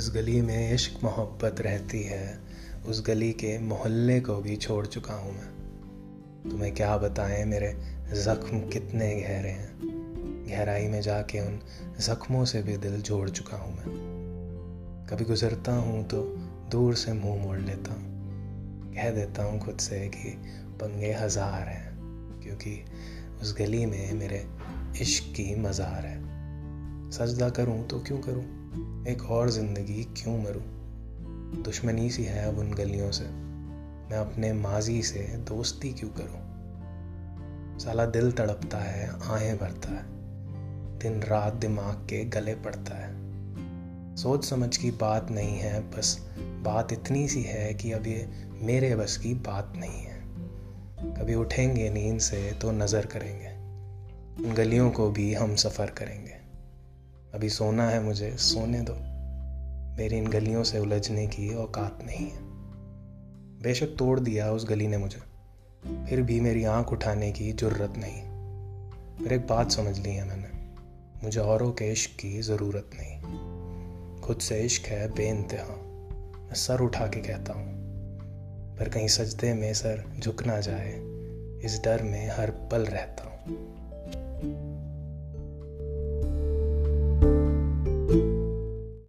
जिस गली में इश्क मोहब्बत रहती है, उस गली के मोहल्ले को भी छोड़ चुका हूँ मैं। तुम्हें क्या बताएँ, मेरे ज़ख्म कितने गहरे हैं। गहराई में जाके उन ज़ख्मों से भी दिल जोड़ चुका हूँ मैं। कभी गुजरता हूँ तो दूर से मुँह मोड़ लेता हूँ। कह देता हूँ खुद से कि पंगे हज़ार हैं, क्योंकि उस गली में मेरे इश्क की मज़ार है। सजदा करूँ तो क्यों करूँ? एक और ज़िंदगी क्यों मरूं? दुश्मनी सी है अब उन गलियों से। मैं अपने माजी से दोस्ती क्यों करूँ? साला दिल तड़पता है, आहें भरता है। दिन रात दिमाग के गले पड़ता है। सोच समझ की बात नहीं है, बस बात इतनी सी है कि अब ये मेरे बस की बात नहीं है। कभी उठेंगे नींद से तो नज़र करेंगे। उन गलियों को भी हम सफ़र करेंगे। अभी सोना है मुझे, सोने दो। मेरी इन गलियों से उलझने की औकात नहीं है। बेशक तोड़ दिया उस गली ने मुझे, फिर भी मेरी आँख उठाने की ज़रूरत नहीं। फिर एक बात समझ ली है मैंने, मुझे औरों के इश्क की ज़रूरत नहीं। खुद से इश्क है बेानतहा मैं सर उठा के कहता हूँ। पर कहीं सजदे में सर झुक ना जाए, इस डर में हर पल रहता हूँ।